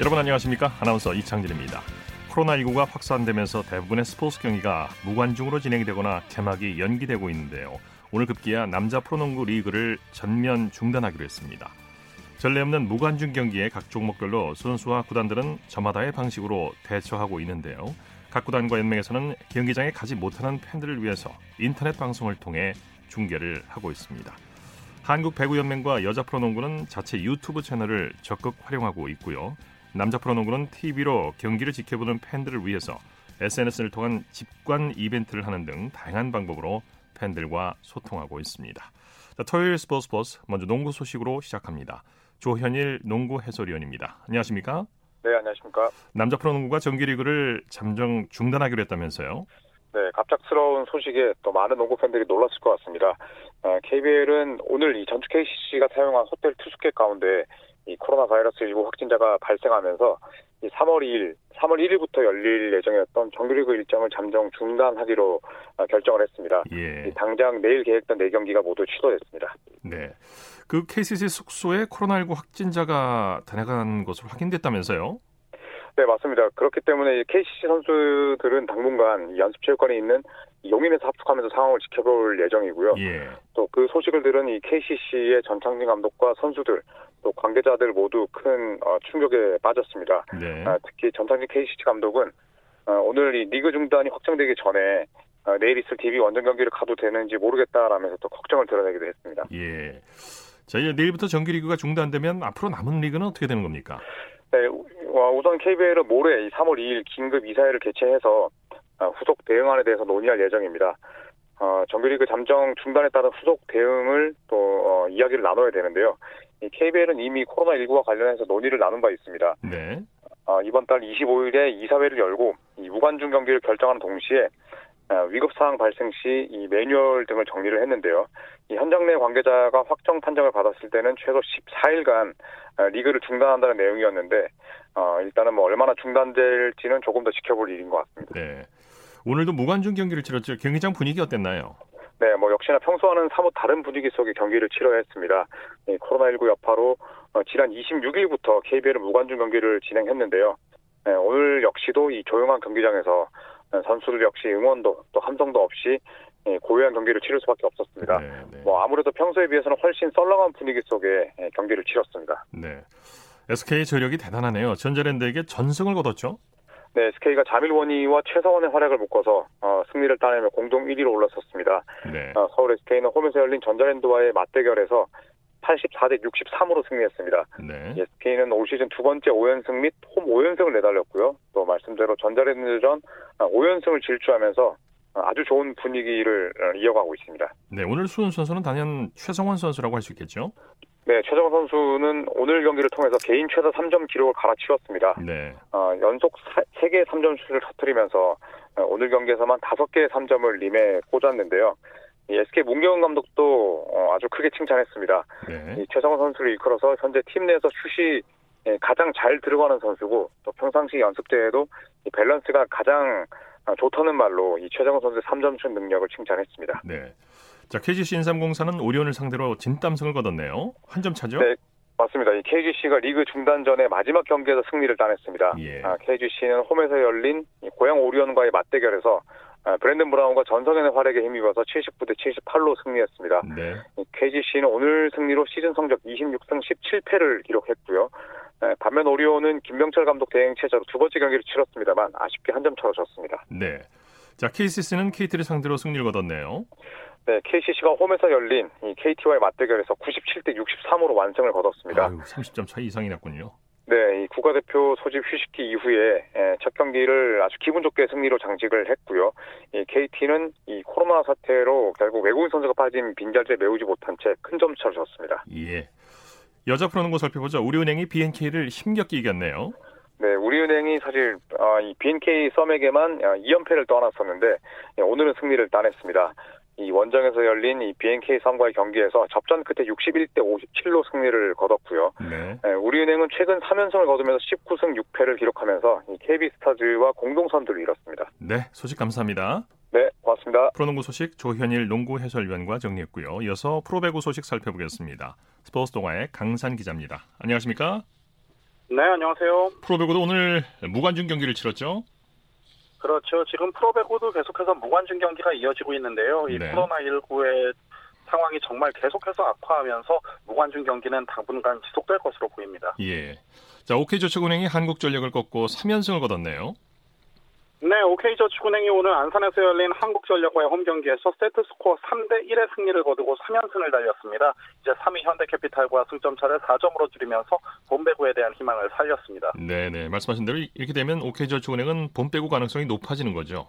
여러분 안녕하십니까? 아나운서 이창진입니다. 코로나19가 확산되면서 대부분의 스포츠 경기가 무관중으로 진행이 되거나 개막이 연기되고 있는데요. 오늘 급기야 남자 프로농구 리그를 전면 중단하기로 했습니다. 전례 없는 무관중 경기에 각 종목별로 선수와 구단들은 저마다의 방식으로 대처하고 있는데요. 각 구단과 연맹에서는 경기장에 가지 못하는 팬들을 위해서 인터넷 방송을 통해 중계를 하고 있습니다. 한국 배구연맹과 여자 프로농구는 자체 유튜브 채널을 적극 활용하고 있고요. 남자 프로농구는 TV로 경기를 지켜보는 팬들을 위해서 SNS를 통한 집관 이벤트를 하는 등 다양한 방법으로 팬들과 소통하고 있습니다. 자, 토요일 스포츠 플러스 먼저 농구 소식으로 시작합니다. 조현일 농구 해설위원입니다. 안녕하십니까? 네, 안녕하십니까? 남자 프로농구가 정규리그를 잠정 중단하기로 했다면서요? 네, 갑작스러운 소식에 또 많은 농구 팬들이 놀랐을 것 같습니다. 어, KBL은 오늘 이 전주 KCC가 사용한 호텔 투숙객 가운데 이 코로나 바이러스 일부 확진자가 발생하면서 이 3월 2일, 3월 1일부터 열릴 예정이었던 정규리그 일정을 잠정 중단하기로 어, 결정을 했습니다. 예. 당장 내일 계획된 4경기가 모두 취소됐습니다. 네. 그 KCC 숙소에 코로나19 확진자가 다녀간 것으로 확인됐다면서요? 네, 맞습니다. 그렇기 때문에 KCC 선수들은 당분간 연습체육관에 있는 용인에서 합숙하면서 상황을 지켜볼 예정이고요. 예. 또그 소식을 들은 이 KCC의 전창진 감독과 선수들 또 관계자들 모두 큰 어, 충격에 빠졌습니다. 네. 아, 특히 전창진 KCC 감독은 어, 오늘 이 리그 중단이 확정되기 전에 어, 내일 있을 DB 원정 경기를 가도 되는지 모르겠다라면서 또 걱정을 드러내기도 했습니다. 예. 자, 이제 내일부터 정규 리그가 중단되면 앞으로 남은 리그는 어떻게 되는 겁니까? 네, 우선 KBL은 모레 3월 2일 긴급 이사회를 개최해서 후속 대응안에 대해서 논의할 예정입니다. 어, 정규리그 잠정 중단에 따른 후속 대응을 또 어, 이야기를 나눠야 되는데요. 이 KBL은 이미 코로나19와 관련해서 논의를 나눈 바 있습니다. 네. 어, 이번 달 25일에 이사회를 열고 이 무관중 경기를 결정하는 동시에 어, 위급 사항 발생 시 이 매뉴얼 등을 정리를 했는데요. 이 현장 내 관계자가 확정 판정을 받았을 때는 최소 14일간 어, 리그를 중단한다는 내용이었는데 어, 일단은 뭐 얼마나 중단될지는 조금 더 지켜볼 일인 것 같습니다. 네. 오늘도 무관중 경기를 치렀죠. 경기장 분위기 어땠나요? 네, 뭐 역시나 평소와는 사뭇 다른 분위기 속에 경기를 치러야 했습니다. 이 코로나19 여파로 어, 지난 26일부터 KBL 무관중 경기를 진행했는데요. 네, 오늘 역시도 이 조용한 경기장에서 선수들 역시 응원도 또 함성도 없이 고요한 경기를 치를 수밖에 없었습니다. 네, 네. 뭐 아무래도 평소에 비해서는 훨씬 썰렁한 분위기 속에 경기를 치렀습니다. 네. SK 저력이 대단하네요. 전자랜드에게 전승을 거뒀죠. 네, SK가 자밀원이와 최서원의 활약을 묶어서 어, 승리를 따내며 공동 1위로 올라섰습니다. 네. 어, 서울 SK는 홈에서 열린 전자랜드와의 맞대결에서 84대 63으로 승리했습니다. 네. SK는 올 시즌 두 번째 5연승 및 홈 5연승을 내달렸고요. 또 말씀대로 전자랜드전 5연승을 질주하면서 아주 좋은 분위기를 이어가고 있습니다. 네, 오늘 수훈 선수는 단연 최성원 선수라고 할 수 있겠죠? 네, 최정원 선수는 오늘 경기를 통해서 개인 최다 3점 기록을 갈아치웠습니다. 네. 어, 연속 3개의 3점 슛을 터뜨리면서 오늘 경기에서만 5개의 3점을 림에 꽂았는데요. 이 SK 문경은 감독도 어, 아주 크게 칭찬했습니다. 네. 이 최정원 선수를 이끌어서 현재 팀 내에서 슛이 가장 잘 들어가는 선수고 또 평상시 연습 때에도 밸런스가 가장 좋다는 말로 이 최정원 선수의 3점 슛 능력을 칭찬했습니다. 네. 자, KGC 인삼공사는 오리온을 상대로 진땀승을 거뒀네요. 한 점 차죠? 네, 맞습니다. 이 KGC가 리그 중단 전에 마지막 경기에서 승리를 따냈습니다. 예. 아, KGC는 홈에서 열린 고양 오리온과의 맞대결에서 아, 브랜든 브라운과 전성현의 활약에 힘입어서 79대 78로 승리했습니다. 네. KGC는 오늘 승리로 시즌 성적 26승 17패를 기록했고요. 네, 반면 오리온은 김병철 감독 대행 체제로 두 번째 경기를 치렀습니다만 아쉽게 한 점 차로 졌습니다. 네. 자, KCC는 KT를 상대로 승리를 거뒀네요. 네, KCC가 홈에서 열린 이 KT와의 맞대결에서 97대 63으로 완승을 거뒀습니다. 아유, 30점 차 이상이 났군요. 네, 이 국가대표 소집 휴식기 이후에 첫 경기를 아주 기분 좋게 승리로 장식을 했고요. 이 KT는 이 코로나 사태로 결국 외국인 선수가 빠진 빈자리에 메우지 못한 채 큰 점차를 졌습니다. 예. 여자 프로농구 살펴보자. 우리은행이 BNK를 힘겹게 이겼네요. 네, 우리은행이 사실 어, 이 BNK 썸에게만 2연패를 떠났었는데 오늘은 승리를 따냈습니다. 이 원정에서 열린 이 BNK 썸과의 경기에서 접전 끝에 61대 57로 승리를 거뒀고요. 네. 네, 우리은행은 최근 3연승을 거두면서 19승 6패를 기록하면서 이 KB스타즈와 공동 선두를 이뤘습니다. 네, 소식 감사합니다. 네, 고맙습니다. 프로농구 소식 조현일 농구 해설위원과 정리했고요. 이어서 프로배구 소식 살펴보겠습니다. 스포츠 동아의 강산 기자입니다. 안녕하십니까? 네, 안녕하세요. 프로배구도 오늘 무관중 경기를 치렀죠? 그렇죠. 지금 프로배구도 계속해서 무관중 경기가 이어지고 있는데요. 이 네. 코로나19의 상황이 정말 계속해서 악화하면서 무관중 경기는 당분간 지속될 것으로 보입니다. 예. 자, OK저축은행이 한국전력을 꺾고 3연승을 거뒀네요. 네, OK저축은행이 오늘 안산에서 열린 한국전력과의 홈경기에서 세트스코어 3대 1의 승리를 거두고 3연승을 달렸습니다. 이제 3위 현대캐피탈과 승점차를 4점으로 줄이면서 봄배구에 대한 희망을 살렸습니다. 네네. 말씀하신 대로 이렇게 되면 OK저축은행은 봄배구 가능성이 높아지는 거죠.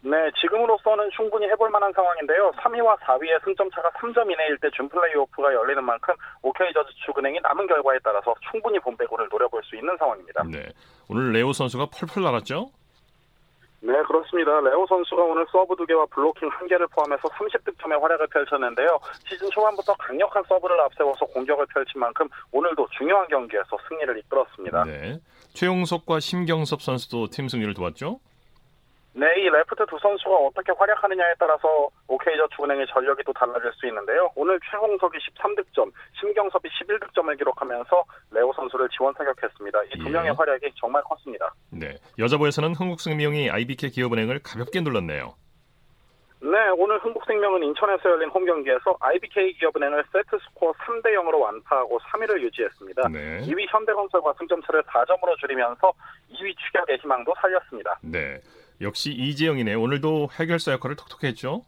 네, 지금으로서는 충분히 해볼 만한 상황인데요. 3위와 4위의 승점 차가 3점 이내일 때 준플레이오프가 열리는 만큼 OK저축은행이 남은 결과에 따라서 충분히 봄배구를 노려볼 수 있는 상황입니다. 네. 오늘 레오 선수가 펄펄 날았죠? 네, 그렇습니다. 레오 선수가 오늘 서브 2개와 블로킹 1개를 포함해서 30득점의 활약을 펼쳤는데요. 시즌 초반부터 강력한 서브를 앞세워서 공격을 펼친 만큼 오늘도 중요한 경기에서 승리를 이끌었습니다. 네. 최홍석과 심경섭 선수도 팀 승리를 도왔죠? 네, 이 레프트 두 선수가 어떻게 활약하느냐에 따라서 OK저축은행의 전력이 또 달라질 수 있는데요. 오늘 최홍석이 13득점, 심경섭이 11득점을 기록하면서 레오 선수를 지원 사격했습니다. 이두 예. 명의 활약이 정말 컸습니다. 네. 여자부에서는 흥국생명이 IBK 기업은행을 가볍게 눌렀네요. 네, 오늘 흥국생명은 인천에서 열린 홈 경기에서 IBK 기업은행을 세트 스코어 3대 0으로 완파하고 3위를 유지했습니다. 네. 2위 현대건설과 승점차를 4점으로 줄이면서 2위 추격의 희망도 살렸습니다. 네. 역시 이재영이네. 오늘도 해결사 역할을 톡톡히 했죠?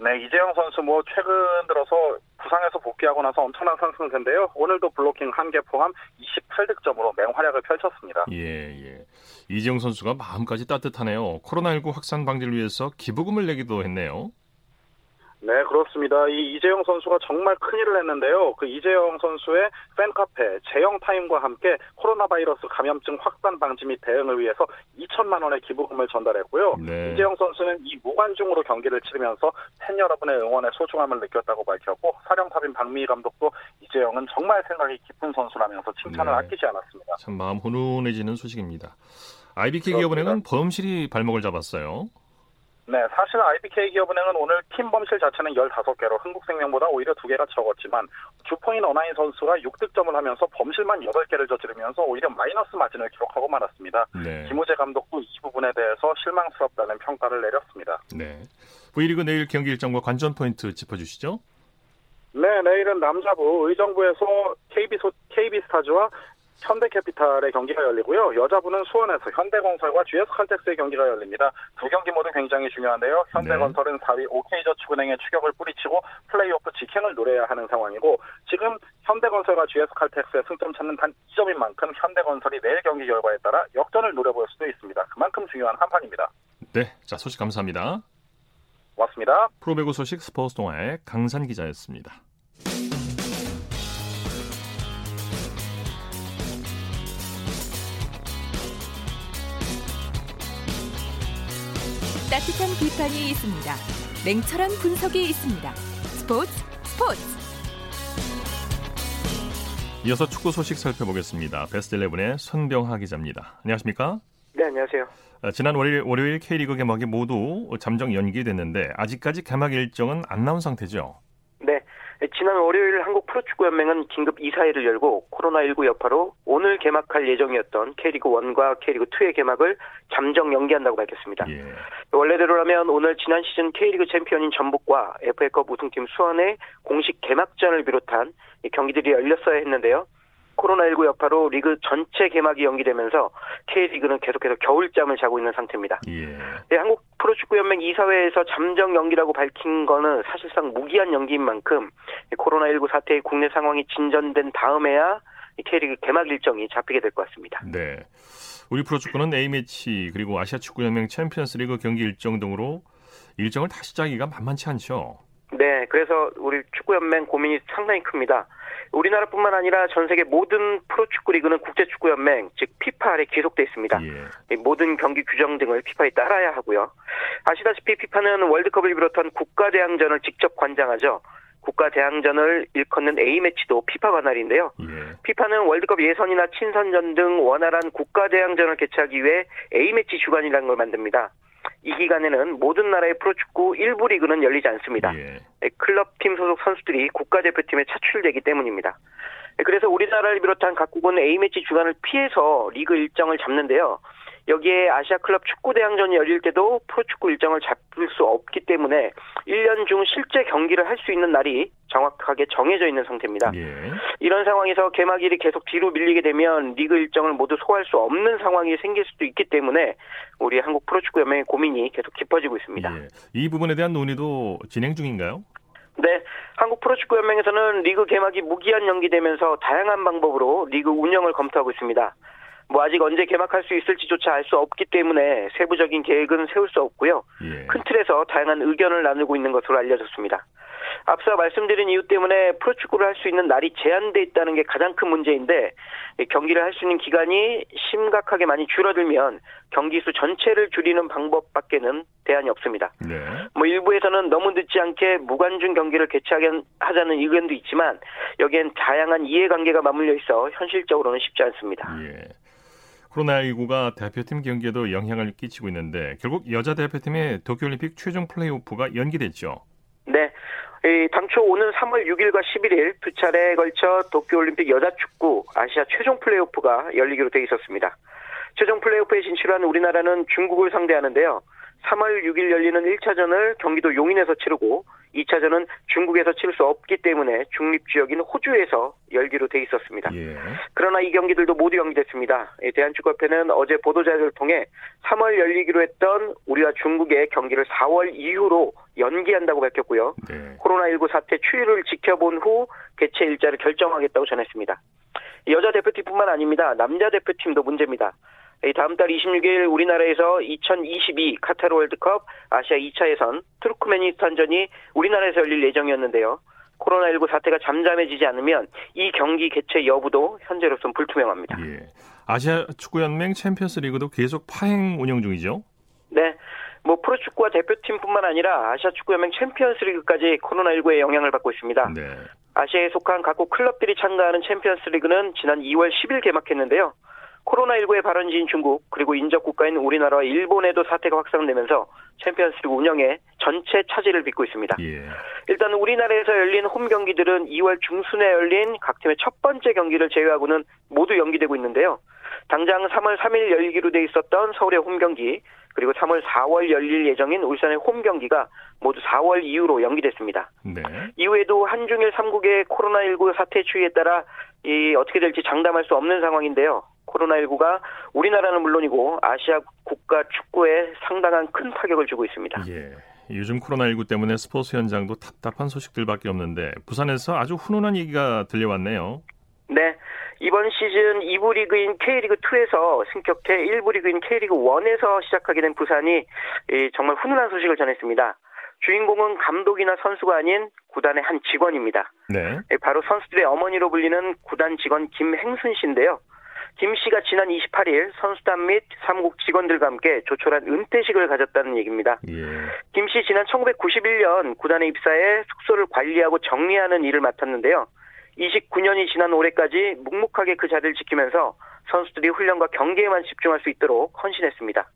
네, 이재영 선수 뭐 최근 들어서 부상에서 복귀하고 나서 엄청난 상승세인데요. 오늘도 블로킹 1개 포함 28득점으로 맹활약을 펼쳤습니다. 예, 예. 이재영 선수가 마음까지 따뜻하네요. 코로나19 확산 방지를 위해서 기부금을 내기도 했네요. 네, 그렇습니다. 이 이재영 선수가 정말 큰일을 했는데요. 그 이재영 선수의 팬카페 재영 타임과 함께 코로나 바이러스 감염증 확산 방지 및 대응을 위해서 2천만 원의 기부금을 전달했고요. 네. 이재영 선수는 이 무관중으로 경기를 치르면서 팬 여러분의 응원의 소중함을 느꼈다고 밝혔고 사령탑인 박미희 감독도 이재영은 정말 생각이 깊은 선수라면서 칭찬을 네. 아끼지 않았습니다. 참 마음 훈훈해지는 소식입니다. IBK. 기업은행은 범실이 발목을 잡았어요. 네, 사실 IBK 기업은행은 오늘 팀 범실 자체는 15개로 흥국생명보다 오히려 2개가 적었지만 주포인 어나인 선수가 6득점을 하면서 범실만 8개를 저지르면서 오히려 마이너스 마진을 기록하고 말았습니다. 네. 김우재 감독도 이 부분에 대해서 실망스럽다는 평가를 내렸습니다. 네. V리그 내일 경기 일정과 관전 포인트 짚어주시죠. 네, 내일은 남자부 의정부에서 KB 소, KB 스타즈와 현대캐피탈의 경기가 열리고요. 여자부는 수원에서 현대건설과 GS칼텍스의 경기가 열립니다. 두 경기 모두 굉장히 중요한데요. 현대건설은 4위 OK저축은행의 추격을 뿌리치고 플레이오프 직행을 노려야 하는 상황이고 지금 현대건설과 GS칼텍스의 승점 차는 단 2점인 만큼 현대건설이 내일 경기 결과에 따라 역전을 노려볼 수도 있습니다. 그만큼 중요한 한판입니다. 네. 자, 소식 감사합니다. 고맙습니다. 프로배구 소식 스포츠 동아의 강산 기자였습니다. 따뜻한 비판이 있습니다. 냉철한 분석이 있습니다. 스포츠 스포츠 이어서 축구 소식 살펴보겠습니다. 베스트 11의 손병하 기자입니다. 안녕하십니까? 네, 안녕하세요. 아, 지난 월요일, 월요일 K리그 개막이 모두 잠정 연기됐는데 아직까지 개막 일정은 안 나온 상태죠. 네. 지난 월요일 한국 프로축구연맹은 긴급 이사회를 열고 코로나19 여파로 오늘 개막할 예정이었던 K리그 1과 K리그 2의 개막을 잠정 연기한다고 밝혔습니다. 예. 원래대로라면 오늘 지난 시즌 K리그 챔피언인 전북과 FA컵 우승팀 수원의 공식 개막전을 비롯한 이 경기들이 열렸어야 했는데요. 코로나19 여파로 리그 전체 개막이 연기되면서 K리그는 계속해서 겨울잠을 자고 있는 상태입니다. 예. 네, 한국 프로축구연맹 이사회에서 잠정 연기라고 밝힌 거는 사실상 무기한 연기인 만큼 코로나19 사태의 국내 상황이 진전된 다음에야 이 K리그 개막 일정이 잡히게 될 것 같습니다. 네. 우리 프로축구는 A매치 그리고 아시아 축구연맹 챔피언스리그 경기 일정 등으로 일정을 다시 짜기가 만만치 않죠. 네, 그래서 우리 축구연맹 고민이 상당히 큽니다. 우리나라뿐만 아니라 전 세계 모든 프로축구 리그는 국제축구연맹, 즉 피파 아래 기속돼 있습니다. 예. 이 모든 경기 규정 등을 피파에 따라야 하고요. 아시다시피 피파는 월드컵을 비롯한 국가 대항전을 직접 관장하죠. 국가 대항전을 일컫는 A매치도 피파 관할인데요. 예. 피파는 월드컵 예선이나 친선전 등 원활한 국가 대항전을 개최하기 위해 A매치 주간이라는 걸 만듭니다. 이 기간에는 모든 나라의 프로축구 일부 리그는 열리지 않습니다. 예. 네, 클럽팀 소속 선수들이 국가대표팀에 차출되기 때문입니다. 그래서 우리나라를 비롯한 각국은 A매치 주간을 피해서 리그 일정을 잡는데요. 여기에 아시아클럽 축구대항전이 열릴 때도 프로축구 일정을 잡을 수 없기 때문에 1년 중 실제 경기를 할 수 있는 날이 정확하게 정해져 있는 상태입니다. 예. 이런 상황에서 개막일이 계속 뒤로 밀리게 되면 리그 일정을 모두 소화할 수 없는 상황이 생길 수도 있기 때문에 우리 한국 프로축구연맹의 고민이 계속 깊어지고 있습니다. 예. 이 부분에 대한 논의도 진행 중인가요? 네, 한국 프로축구연맹에서는 리그 개막이 무기한 연기되면서 다양한 방법으로 리그 운영을 검토하고 있습니다. 뭐 아직 언제 개막할 수 있을지조차 알 수 없기 때문에 세부적인 계획은 세울 수 없고요. 예. 큰 틀에서 다양한 의견을 나누고 있는 것으로 알려졌습니다. 앞서 말씀드린 이유 때문에 프로축구를 할 수 있는 날이 제한돼 있다는 게 가장 큰 문제인데 경기를 할 수 있는 기간이 심각하게 많이 줄어들면 경기 수 전체를 줄이는 방법밖에는 대안이 없습니다. 네. 뭐 일부에서는 너무 늦지 않게 무관중 경기를 개최하게 하자는 의견도 있지만 여기엔 다양한 이해관계가 맞물려 있어 현실적으로는 쉽지 않습니다. 예. 코로나19가 대표팀 경기에도 영향을 끼치고 있는데 결국 여자 대표팀의 도쿄올림픽 최종 플레이오프가 연기됐죠. 네. 이 당초 오는 3월 6일과 11일 두 차례에 걸쳐 도쿄올림픽 여자 축구 아시아 최종 플레이오프가 열리기로 돼 있었습니다. 최종 플레이오프에 진출한 우리나라는 중국을 상대하는데요. 3월 6일 열리는 1차전을 경기도 용인에서 치르고 2차전은 중국에서 치를 수 없기 때문에 중립 지역인 호주에서 열기로 돼 있었습니다. 예. 그러나 이 경기들도 모두 연기됐습니다. 대한축구협회는 어제 보도자료를 통해 3월 열리기로 했던 우리와 중국의 경기를 4월 이후로 연기한다고 밝혔고요. 네. 코로나19 사태 추이를 지켜본 후 개최 일자를 결정하겠다고 전했습니다. 여자 대표팀뿐만 아닙니다. 남자 대표팀도 문제입니다. 이 다음 달 26일 우리나라에서 2022 카타르 월드컵 아시아 2차 예선 투르크메니스탄전이 우리나라에서 열릴 예정이었는데요. 코로나19 사태가 잠잠해지지 않으면 이 경기 개최 여부도 현재로서는 불투명합니다. 예. 아시아 축구연맹 챔피언스 리그도 계속 파행 운영 중이죠. 네. 뭐 프로축구와 대표팀뿐만 아니라 아시아 축구연맹 챔피언스 리그까지 코로나19의 영향을 받고 있습니다. 네. 아시아에 속한 각국 클럽들이 참가하는 챔피언스 리그는 지난 2월 10일 개막했는데요. 코로나19의 발원지인 중국 그리고 인접 국가인 우리나라와 일본에도 사태가 확산되면서 챔피언스리그 운영에 전체 차질을 빚고 있습니다. 예. 일단 우리나라에서 열린 홈 경기들은 2월 중순에 열린 각 팀의 첫 번째 경기를 제외하고는 모두 연기되고 있는데요. 당장 3월 3일 열기로 돼 있었던 서울의 홈 경기 그리고 3월 4월 열릴 예정인 울산의 홈 경기가 모두 4월 이후로 연기됐습니다. 네. 이후에도 한중일 3국의 코로나19 사태 추이에 따라 이 어떻게 될지 장담할 수 없는 상황인데요. 코로나19가 우리나라는 물론이고 아시아 국가 축구에 상당한 큰 타격을 주고 있습니다. 예. 요즘 코로나19 때문에 스포츠 현장도 답답한 소식들밖에 없는데 부산에서 아주 훈훈한 얘기가 들려왔네요. 네. 이번 시즌 2부 리그인 K리그2에서 승격해 1부 리그인 K리그1에서 시작하게 된 부산이 정말 훈훈한 소식을 전했습니다. 주인공은 감독이나 선수가 아닌 구단의 한 직원입니다. 네. 바로 선수들의 어머니로 불리는 구단 직원 김행순 씨인데요. 김 씨가 지난 28일 선수단 및 사무국 직원들과 함께 조촐한 은퇴식을 가졌다는 얘기입니다. 예. 김씨 지난 1991년 구단에 입사해 숙소를 관리하고 정리하는 일을 맡았는데요. 29년이 지난 올해까지 묵묵하게 그 자리를 지키면서 선수들이 훈련과 경기에만 집중할 수 있도록 헌신했습니다.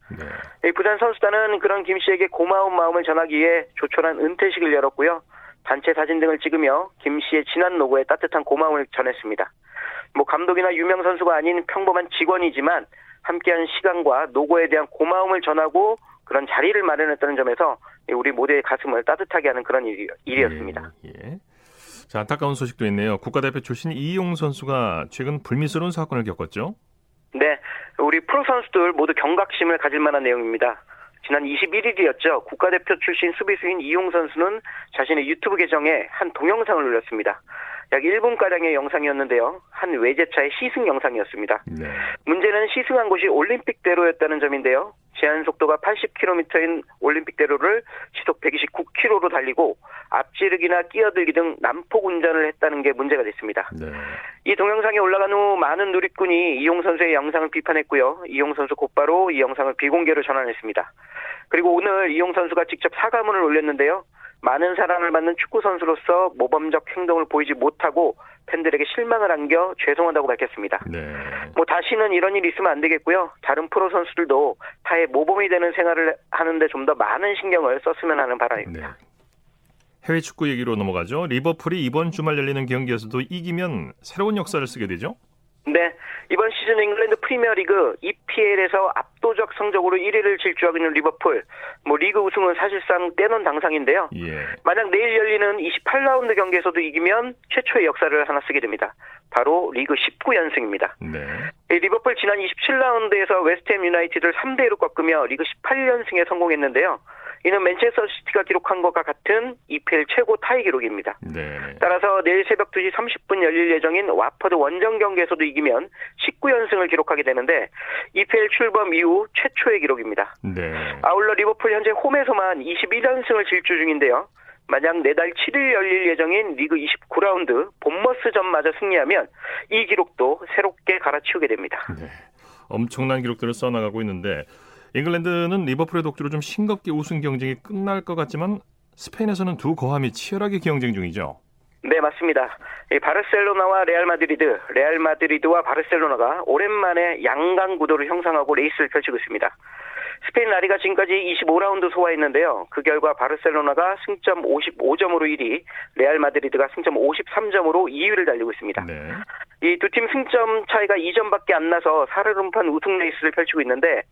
네. 부산 선수단은 그런 김 씨에게 고마운 마음을 전하기 위해 조촐한 은퇴식을 열었고요. 단체 사진 등을 찍으며 김 씨의 지난 노고에 따뜻한 고마움을 전했습니다. 뭐 감독이나 유명 선수가 아닌 평범한 직원이지만 함께한 시간과 노고에 대한 고마움을 전하고 그런 자리를 마련했다는 점에서 우리 모두의 가슴을 따뜻하게 하는 그런 일이, 일이 었습니다. 예, 예. 자, 안타까운 소식도 있네요. 국가대표 출신 이용 선수가 최근 불미스러운 사건을 겪었죠? 네, 우리 프로 선수들 모두 경각심을 가질 만한 내용입니다. 지난 21일이었죠. 국가대표 출신 수비수인 이용 선수는 자신의 유튜브 계정에 한 동영상을 올렸습니다. 약 1분가량의 영상이었는데요. 한 외제차의 시승 영상이었습니다. 네. 문제는 시승한 곳이 올림픽대로였다는 점인데요. 제한 속도가 80km인 올림픽대로를 시속 129km로 달리고 앞지르기나 끼어들기 등 난폭 운전을 했다는 게 문제가 됐습니다. 네. 이 동영상이 올라간 후 많은 누리꾼이 이용 선수의 영상을 비판했고요. 이용 선수 곧바로 이 영상을 비공개로 전환했습니다. 그리고 오늘 이용 선수가 직접 사과문을 올렸는데요. 많은 사랑을 받는 축구 선수로서 모범적 행동을 보이지 못하고 팬들에게 실망을 안겨 죄송하다고 밝혔습니다. 네. 뭐 다시는 이런 일이 있으면 안 되겠고요. 다른 프로 선수들도 타의 모범이 되는 생활을 하는데 좀 더 많은 신경을 썼으면 하는 바람입니다. 네. 해외 축구 얘기로 넘어가죠. 리버풀이 이번 주말 열리는 경기에서도 이기면 새로운 역사를 쓰게 되죠. 네. 이번 시즌 잉글랜드 프리미어리그 EPL에서 압도적 성적으로 1위를 질주하고 있는 리버풀. 뭐 리그 우승은 사실상 떼놓은 당상인데요. 예. 만약 내일 열리는 28라운드 경기에서도 이기면 최초의 역사를 하나 쓰게 됩니다. 바로 리그 19연승입니다. 네. 리버풀 지난 27라운드에서 웨스트햄 유나이티드를 3대 1로 꺾으며 리그 18연승에 성공했는데요. 이는 맨체스터 시티가 기록한 것과 같은 EPL 최고 타이 기록입니다. 네. 따라서 내일 새벽 2시 30분 열릴 예정인 와퍼드 원정 경기에서도 이기면 19연승을 기록하게 되는데 EPL 출범 이후 최초의 기록입니다. 네. 아울러 리버풀 현재 홈에서만 21연승을 질주 중인데요. 만약 내달 7일 열릴 예정인 리그 29라운드 본머스전마저 승리하면 이 기록도 새롭게 갈아치우게 됩니다. 네. 엄청난 기록들을 써나가고 있는데 잉글랜드는 리버풀의 독주로 좀 싱겁게 우승 경쟁이 끝날 것 같지만 스페인에서는 두 거함이 치열하게 경쟁 중이죠. 네, 맞습니다. 바르셀로나와 레알 마드리드, 레알 마드리드와 바르셀로나가 오랜만에 양강 구도를 형성하고 레이스를 펼치고 있습니다. 스페인 라리가 지금까지 25라운드 소화했는데요. 그 결과 바르셀로나가 승점 55점으로 1위, 레알 마드리드가 승점 53점으로 2위를 달리고 있습니다. 네. 이 두 팀 승점 차이가 2점밖에 안 나서 살얼음판 우승 레이스를 펼치고 있는데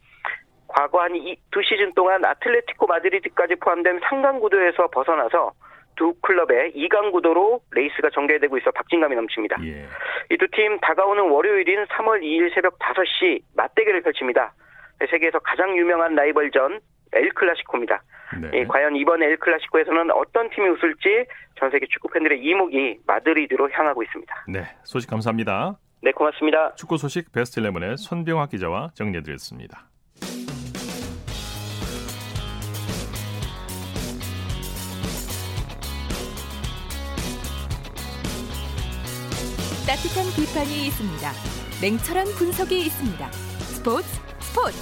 과거 한 두 시즌 동안 아틀레티코 마드리드까지 포함된 삼강 구도에서 벗어나서 두 클럽의 2강 구도로 레이스가 전개되고 있어 박진감이 넘칩니다. 예. 이 두 팀 다가오는 월요일인 3월 2일 새벽 5시 맞대결을 펼칩니다. 세계에서 가장 유명한 라이벌전 엘 클라시코입니다. 네. 예, 과연 이번 엘 클라시코에서는 어떤 팀이 웃을지 전 세계 축구 팬들의 이목이 마드리드로 향하고 있습니다. 네. 소식 감사합니다. 네, 고맙습니다. 축구 소식 베스트 11의 손병학 기자와 정리해드렸습니다. 따뜻한 비판이 있습니다. 냉철한 분석이 있습니다. 스포츠 스포츠.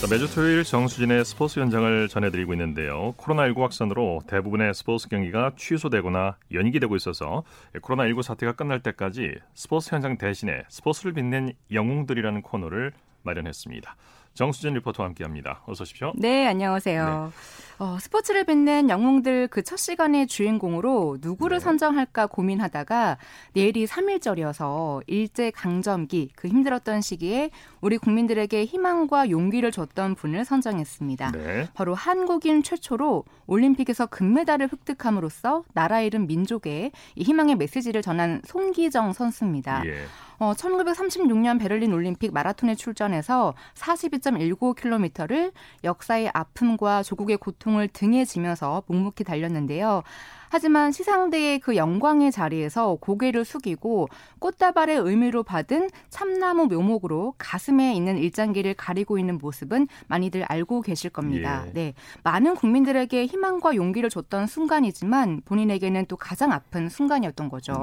자, 매주 토요일 정수진의 스포츠 현장을 전해드리고 있는데요. 코로나19 확산으로 대부분의 스포츠 경기가 취소되거나 연기되고 있어서 코로나19 사태가 끝날 때까지 스포츠 현장 대신에 스포츠를 빛낸 영웅들이라는 코너를 마련했습니다. 정수진 리포터와 함께합니다. 어서 오십시오. 네, 안녕하세요. 어, 스포츠를 빛낸 영웅들 그 첫 시간의 주인공으로 누구를 네. 선정할까 고민하다가 내일이 3일절이어서 일제 강점기 그 힘들었던 시기에 우리 국민들에게 희망과 용기를 줬던 분을 선정했습니다. 네. 바로 한국인 최초로 올림픽에서 금메달을 획득함으로써 나라 이름 민족에 이 희망의 메시지를 전한 송기정 선수입니다. 예. 어, 1936년 베를린 올림픽 마라톤에 출전해서 42.19km를 역사의 아픔과 조국의 고통을 등에 지면서 묵묵히 달렸는데요. 하지만 시상대의 그 영광의 자리에서 고개를 숙이고 꽃다발의 의미로 받은 참나무 묘목으로 가슴에 있는 일장기를 가리고 있는 모습은 많이들 알고 계실 겁니다. 예. 네. 많은 국민들에게 희망과 용기를 줬던 순간이지만 본인에게는 또 가장 아픈 순간이었던 거죠.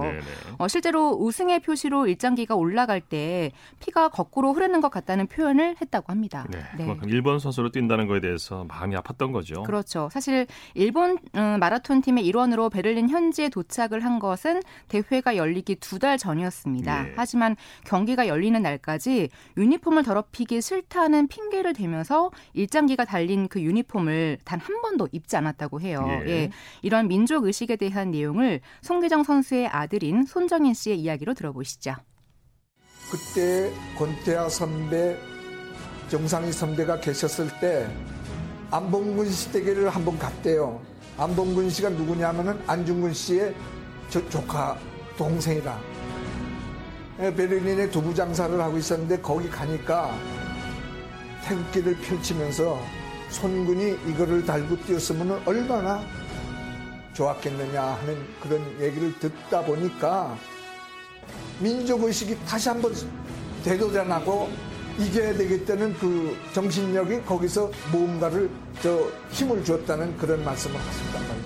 어, 실제로 우승의 표시로 일장기가 올라갈 때 피가 거꾸로 흐르는 것 같다는 표현을 했다고 합니다. 네. 그만큼 일본 선수로 뛴다는 거에 대해서 마음이 아팠던 거죠. 그렇죠. 사실 일본 음, 마라톤 팀의 일원 으로 베를린 현지에 도착을 한 것은 대회가 열리기 두 달 전이었습니다. 예. 하지만 경기가 열리는 날까지 유니폼을 더럽히기 싫다는 핑계를 대면서 일장기가 달린 그 유니폼을 단 한 번도 입지 않았다고 해요. 예. 예. 이런 민족 의식에 대한 내용을 송기정 선수의 아들인 손정인 씨의 이야기로 들어보시죠. 그때 권태하 선배, 정상희 선배가 계셨을 때 안봉근 씨 댁에를 한번 갔대요. 안봉근 씨가 누구냐면은 안중근 씨의 저 조카 동생이라. 예, 베를린에 두부 장사를 하고 있었는데 거기 가니까 태극기를 펼치면서 손군이 이거를 달고 뛰었으면 얼마나 좋았겠느냐 하는 그런 얘기를 듣다 보니까 민족의식이 다시 한번 되돌아나고 이겨야 되겠다는 그 정신력이 거기서 무언가를 저 힘을 줬다는 그런 말씀을 하셨단 말이에요.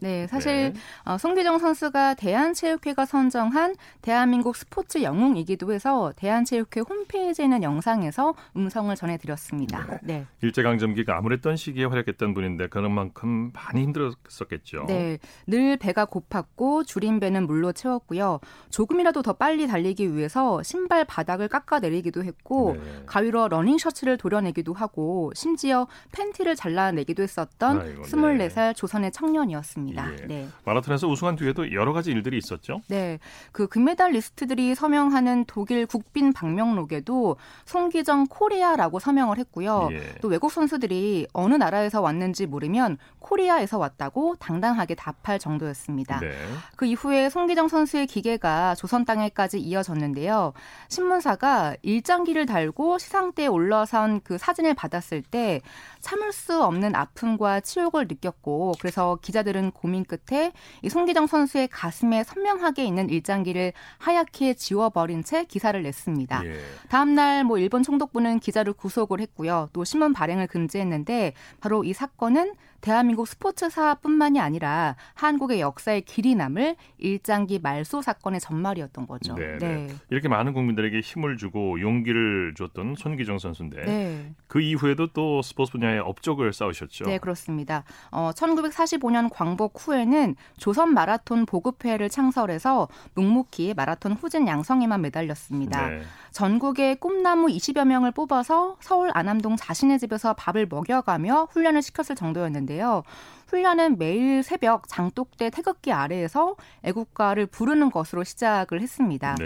네, 사실 네. 어, 손기정 선수가 대한체육회가 선정한 대한민국 스포츠 영웅이기도 해서 대한체육회 홈페이지에 있는 영상에서 음성을 전해드렸습니다. 네. 네. 일제강점기가 암울했던 시기에 활약했던 분인데 그런 만큼 많이 힘들었었겠죠. 네, 늘 배가 고팠고 주린 배는 물로 채웠고요. 조금이라도 더 빨리 달리기 위해서 신발 바닥을 깎아내리기도 했고 네. 가위로 러닝 셔츠를 도려내기도 하고 심지어 팬티를 잘라내기도 했었던 아이고, 24살 조선의 청년이었습니다. 예. 네. 마라톤에서 우승한 뒤에도 여러 가지 일들이 있었죠. 네, 그 금메달리스트들이 서명하는 독일 국빈 방명록에도 손기정 코리아라고 서명을 했고요. 예. 또 외국 선수들이 어느 나라에서 왔는지 모르면 코리아에서 왔다고 당당하게 답할 정도였습니다. 네. 그 이후에 손기정 선수의 기개가 조선 땅에까지 이어졌는데요. 신문사가 일장기를 달고 시상대에 올라선 그 사진을 받았을 때 참을 수 없는 아픔과 치욕을 느꼈고 그래서 기자들은 고민 끝에 이 송기정 선수의 가슴에 선명하게 있는 일장기를 하얗게 지워버린 채 기사를 냈습니다. 예. 다음 날 뭐 일본 총독부는 기자를 구속을 했고요. 또 신문 발행을 금지했는데 바로 이 사건은 대한민국 스포츠 사뿐만이 아니라 한국의 역사에 길이 남을 일장기 말소 사건의 전말이었던 거죠. 네네. 네. 이렇게 많은 국민들에게 힘을 주고 용기를 줬던 손기정 선수인데 네. 그 이후에도 또 스포츠 분야의 업적을 쌓으셨죠. 네, 그렇습니다. 어, 1945년 광복 후에는 조선 마라톤 보급회를 창설해서 묵묵히 마라톤 후진 양성에만 매달렸습니다. 네. 전국의 꿈나무 20여 명을 뽑아서 서울 안암동 자신의 집에서 밥을 먹여가며 훈련을 시켰을 정도였는데 요. 훈련은 매일 새벽 장독대 태극기 아래에서 애국가를 부르는 것으로 시작을 했습니다.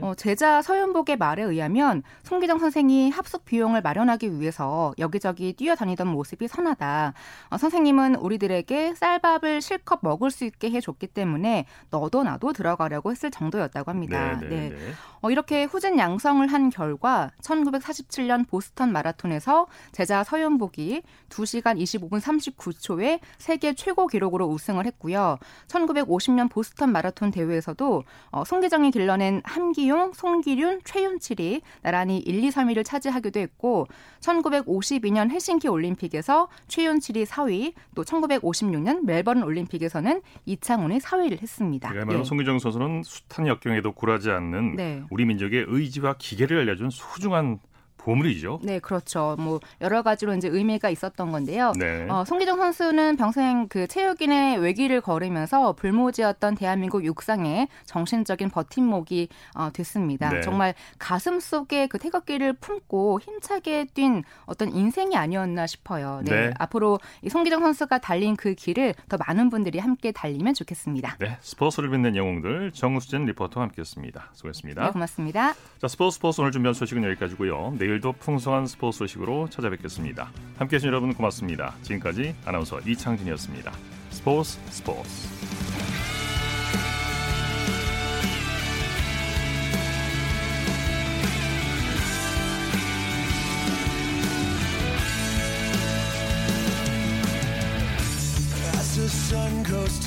어, 제자 서윤복의 말에 의하면 송기정 선생이 합숙 비용을 마련하기 위해서 여기저기 뛰어다니던 모습이 선하다. 어, 선생님은 우리들에게 쌀밥을 실컷 먹을 수 있게 해줬기 때문에 너도 나도 들어가려고 했을 정도였다고 합니다. 네. 어, 이렇게 후진 양성을 한 결과 1947년 보스턴 마라톤에서 제자 서윤복이 2시간 25분 39초에 세계 최고 기록으로 우승을 했고요. 1950년 보스턴 마라톤 대회에서도 어, 송기정이 길러낸 함기용, 송기륜, 최윤칠이 나란히 1, 2, 3위를 차지하기도 했고 1952년 헬싱키 올림픽에서 최윤칠이 4위, 또 1956년 멜버른 올림픽에서는 이창훈이 4위를 했습니다. 그야말로 예. 송기정 선수는 숱한 역경에도 굴하지 않는 네. 우리 민족의 의지와 기계를 알려준 소중한 보물이죠. 네, 그렇죠. 뭐 여러 가지로 이제 의미가 있었던 건데요. 네. 어, 송기정 선수는 평생 그 체육인의 외길을 걸으면서 불모지였던 대한민국 육상의 정신적인 버팀목이 어, 됐습니다. 네. 정말 가슴 속에 그 태극기를 품고 힘차게 뛴 어떤 인생이 아니었나 싶어요. 네. 네. 앞으로 이 송기정 선수가 달린 그 길을 더 많은 분들이 함께 달리면 좋겠습니다. 네, 스포츠를 빛낸 영웅들 정수진 리포터와 함께했습니다. 수고했습니다. 네, 고맙습니다. 자, 스포츠 스포츠 오늘 준비한 소식은 여기까지고요. 내일 내일도 풍성한 스포츠 소식으로 찾아뵙겠습니다. 함께 해 주신 여러분 고맙습니다. 지금까지 아나운서 이창진이었습니다. 스포츠 스포츠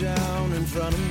down in front of me